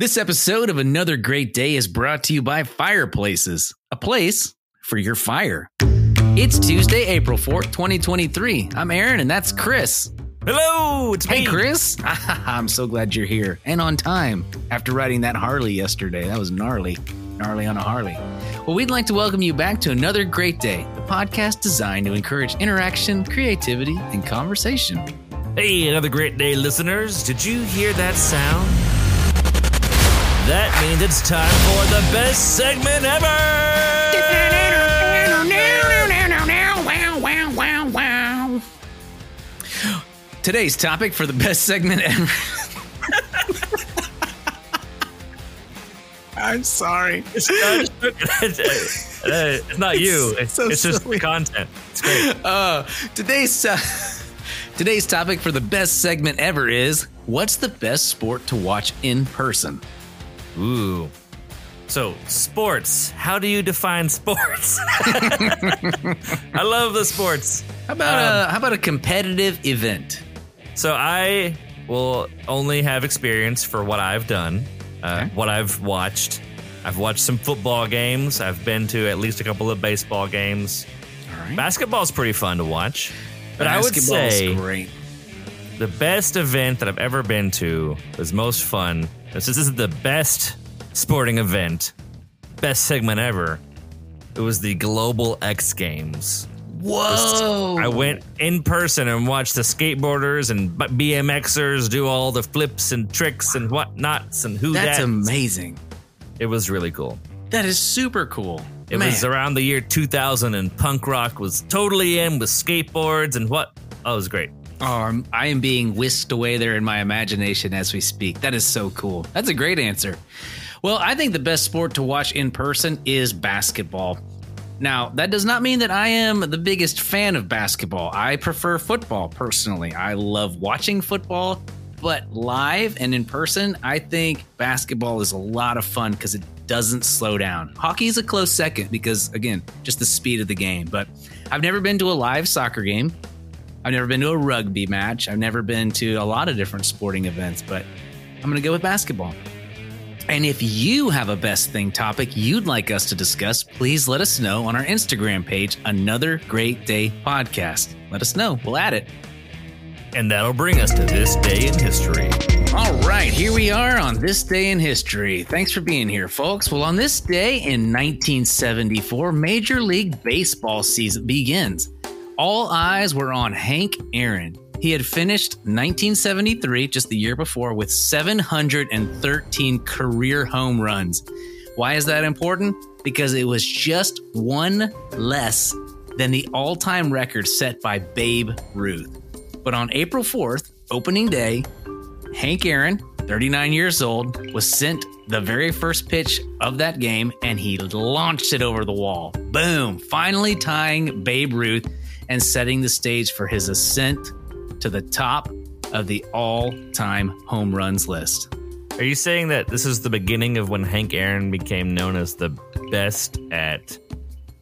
This episode of Another Great Day is brought to you by Fireplaces, a place for your fire. It's Tuesday, April 4th, 2023. I'm Aaron, and that's Chris. Hello, it's Hey, me. Chris. I'm so glad you're here and on time after riding that Harley yesterday. That was gnarly. Gnarly on a Harley. Well, we'd like to welcome you back to Another Great Day, the podcast designed to encourage interaction, creativity, and conversation. Hey, another great day, listeners. Did you hear that sound? That means it's time for the best segment ever. Today's topic for the best segment ever. I'm sorry. It's not, it's, it's not you. It's, so it's just silly. the content. It's great. Uh, today's uh, today's topic for the best segment ever is what's the best sport to watch in person? Ooh. So, sports. How do you define sports? I love the sports. How about a how about a competitive event? So I will only have experience for what I've done, uh, Okay. what I've watched. I've watched some football games. I've been to at least a couple of baseball games. Right. Basketball's pretty fun to watch. But I would say great. the best event that I've ever been to was most fun. This this is the best sporting event, best segment ever. It was the Global X Games. Whoa! I went in person and watched the skateboarders and BMXers do all the flips and tricks and whatnots and who That's amazing. It was really cool. That is super cool. It Man. was around the year 2000 and punk rock was totally in with skateboards and what? Oh, it was great. I'm- I am being whisked away there in my imagination as we speak. That is so cool. That's a great answer. Well, I think the best sport to watch in person is basketball. Now, that does not mean that I am the biggest fan of basketball. I prefer football personally. I love watching football, but live and in person, I think basketball is a lot of fun because it doesn't slow down. Hockey is a close second because, again, just the speed of the game. But I've never been to a live soccer game. I've never been to a rugby match. I've never been to a lot of different sporting events, but I'm going to go with basketball. And if you have a best thing topic you'd like us to discuss, please let us know on our Instagram page, Another Great Day Podcast. Let us know. We'll add it. And that'll bring us to this day in history. All right, here we are on this day in history. Thanks for being here, folks. Well, on this day in 1974, Major League Baseball season begins. All eyes were on Hank Aaron. He had finished 1973, just the year before, with 713 career home runs. Why is that important? Because it was just one less than the all time record set by Babe Ruth. But on April 4th, opening day, Hank Aaron, 39 years old, was sent the very first pitch of that game and he launched it over the wall. Boom! Finally tying Babe Ruth and setting the stage for his ascent to the top of the all time home runs list. Are you saying that this is the beginning of when Hank Aaron became known as the best at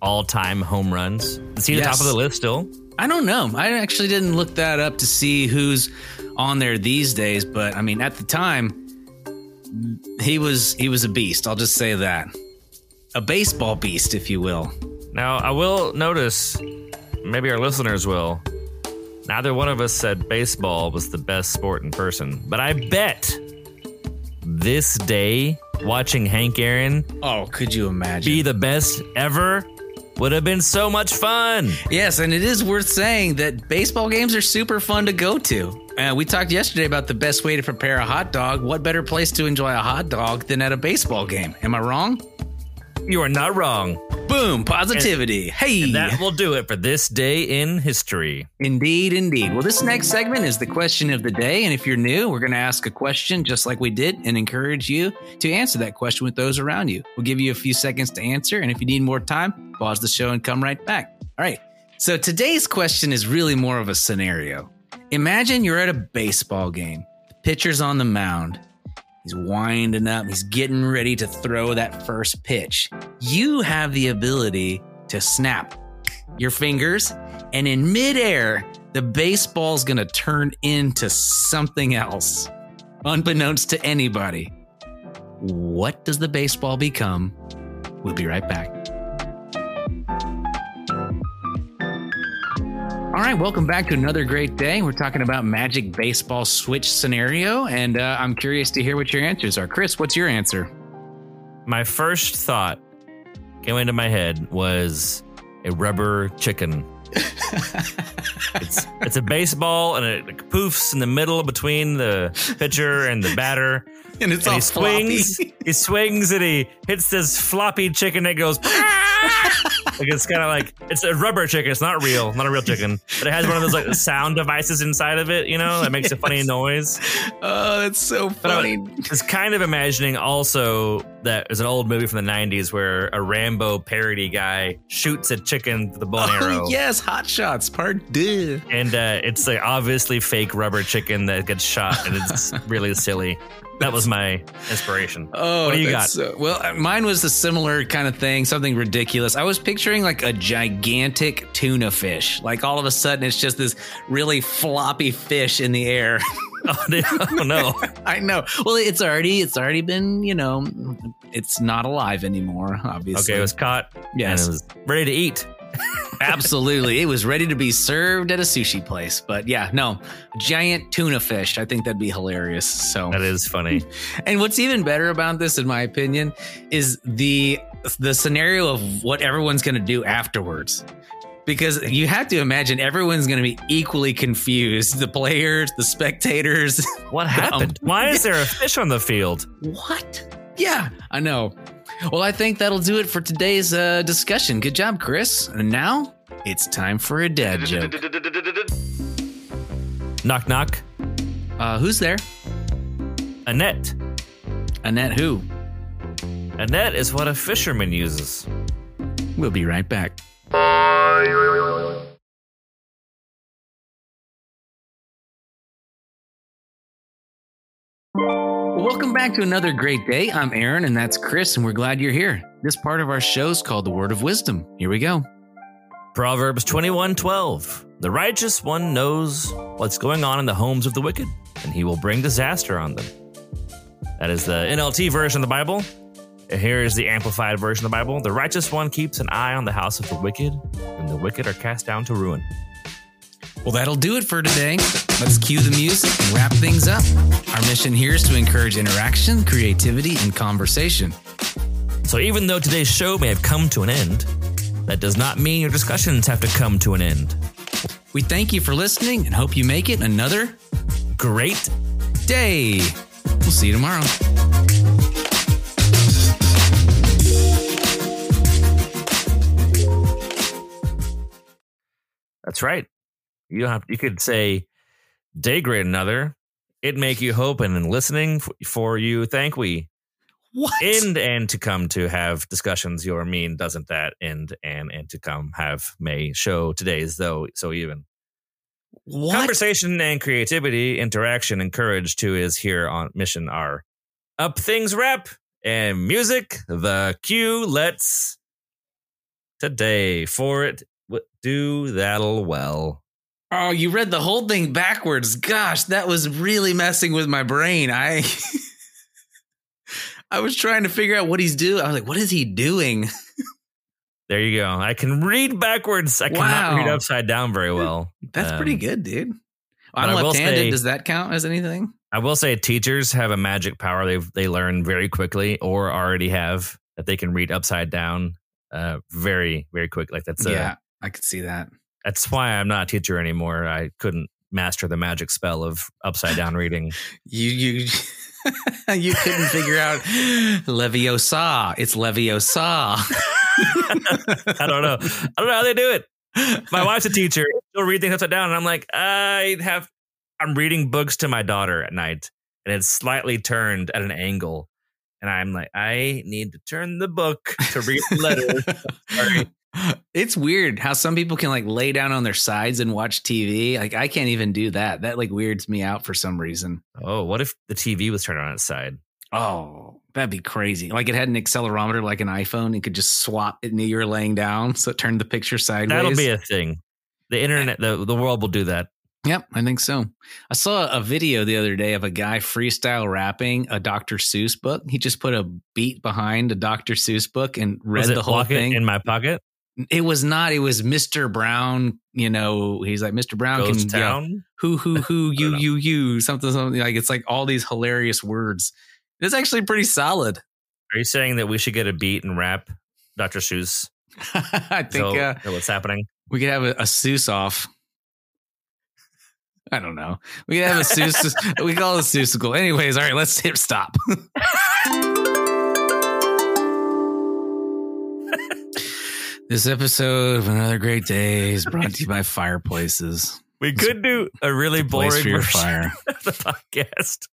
all time home runs? Is he the top of the list still? I don't know. I actually didn't look that up to see who's on there these days, but I mean, at the time, he was he was a beast. I'll just say that, a baseball beast, if you will. Now, I will notice, maybe our listeners will. Neither one of us said baseball was the best sport in person, but I bet this day watching Hank Aaron Oh, could you imagine? be the best ever would have been so much fun. yes, and it is worth saying that baseball games are super fun to go to. Uh, we talked yesterday about the best way to prepare a hot dog. What better place to enjoy a hot dog than at a baseball game? Am I wrong? You are not wrong. Boom, positivity. hey, That will do it for this day in history. Indeed, indeed. Well, this next segment is the question of the day. And if you're new, we're going to ask a question just like we did and encourage you to answer that question with those around you. We'll give you a few seconds to answer. And if you need more time, pause the show and come right back. All right. So today's question is really more of a scenario. Imagine you're at a baseball game, the pitcher's on the mound. He's winding up. He's getting ready to throw that first pitch. You have the ability to snap your fingers, and in midair, the baseball's going to turn into something else, unbeknownst to anybody. What does the baseball become? We'll be right back. All right, welcome back to another great day. We're talking about Magic Baseball Switch scenario, and uh, I'm curious to hear what your answers are. Chris, what's your answer? My first thought came into my head was a rubber chicken. it's it's a baseball and it poofs in the middle between the pitcher and the batter. And it's and all he swings. he swings and he hits this floppy chicken that goes. like it's kind of like it's a rubber chicken. It's not real, not a real chicken, but it has one of those like sound devices inside of it. You know that makes a funny noise. Oh, that's so But I funny. was kind of imagining also that there's an old movie from the 90s where a Rambo parody guy shoots a chicken with a bow and arrow. Oh, yes, Hot Shots Part Deux. And uh, it's like obviously fake rubber chicken that gets shot, and it's really silly. That was my inspiration. Oh, What do you got? so- well, uh, mine was a similar kind of thing, something ridiculous. I was picturing like a gigantic tuna fish. Like all of a sudden, it's just this really floppy fish in the air. Oh, oh, no. I know. Well, it's already it's already been you know, it's not alive anymore. Obviously, Okay, it was caught. Yes. And it was ready to eat. Absolutely. It was ready to be served at a sushi place. But yeah, no, giant tuna fish. I think that'd be hilarious. So That is funny. And what's even better about this, in my opinion, is the the scenario of what everyone's going to do afterwards. Because you have to imagine everyone's going to be equally confused. The players, the spectators. What happened? Why is there a fish on the field? what? Yeah, I know. Well, I think that'll do it for today's uh, discussion. Good job, Chris. And now it's time for a dad joke. Knock, knock. Uh, who's there? Annette. Annette, who? Annette is what a fisherman uses. We'll be right back. Welcome back to another great day. I'm Aaron, and that's Chris, and we're glad you're here. This part of our show is called the Word of Wisdom. Here we go. Proverbs 21:12. The righteous one knows what's going on in the homes of the wicked, and he will bring disaster on them. That is the NLT version of the Bible. Here is the amplified version of the Bible. The righteous one keeps an eye on the house of the wicked, and the wicked are cast down to ruin. Well, that'll do it for today. Let's cue the music and wrap things up. Our mission here is to encourage interaction, creativity, and conversation. So even though today's show may have come to an end, that does not mean your discussions have to come to an end. We thank you for listening and hope you make it another Great day. We'll see you tomorrow. That's right. You don't have. You could say, day "Degrade another." It make you hope, and in listening f- for you, thank we. What? End and to come to have discussions. Your mean doesn't that end and and to come have may show today's though so even what? conversation and creativity interaction encouraged to is here on mission are up things rep and music the cue let's today for it do that'll well Oh, you read the whole thing backwards. Gosh, that was really messing with my brain. I I was trying to figure out what he's doing. I was like, what is he doing? there you go i can read backwards i cannot Wow. read upside down very well That's Um, pretty good, dude. I'm left-handed. say- Does that count as anything? i will say teachers have a magic power they they learn very quickly or already have that they can read upside down uh very very quick like that's a, yeah, I could see that. That's why I'm not a teacher anymore. I couldn't master the magic spell of upside down reading. You you you couldn't figure out Leviosa. It's Leviosa. I don't know. I don't know how they do it. My wife's a teacher. She'll read things upside down, and I'm like, I have. I'm reading books to my daughter at night, and it's slightly turned at an angle, and I'm like, I need to turn the book to read the letter. Sorry. It's weird how some people can like lay down on their sides and watch TV. Like I can't even do that. That like weirds me out for some reason. Oh, what if the TV was turned on its side? Oh, that'd be crazy. Like it had an accelerometer like an iPhone. It could just swap it and you're laying down. So it turned the picture sideways. That'll be a thing. The internet, the the world will do that. Yep, I think so. I saw a video the other day of a guy freestyle rapping a Dr. Seuss book. He just put a beat behind a Dr. Seuss book and read the whole thing. in my pocket. It was not. It was Mr. Brown. You know, he's like Mr. Brown Goes can town. who who who you you you something something like it's like all these hilarious words. It's actually pretty solid. Are you saying that we should get a beat and rap Dr. Seuss? I think So, uh, what's happening? we could have a, a Seuss off. I don't know. We could have a Seuss. we call it a Seussical. Anyways, all right, let's hit stop. This episode of Another Great Day is brought to you by Fireplaces. We could do a really boring version fire. of the podcast.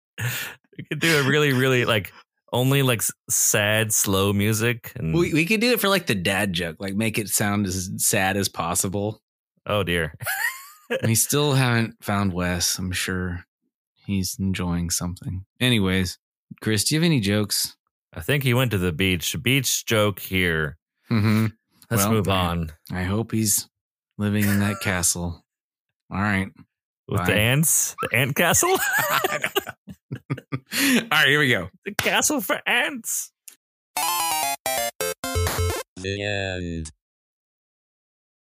We could do a really, really like only like sad, slow music. And We, we could do it for like the dad joke, like make it sound as sad as possible. oh dear, we still haven't found Wes. I'm sure he's enjoying something. Anyways, Chris, do you have any jokes? I think he went to the beach. Beach joke here. Mm-hmm. Let's Well, move on I hope he's living in that castle. All right. with Bye. the ants. The ant castle. All right, here we go. the castle for ants. The end.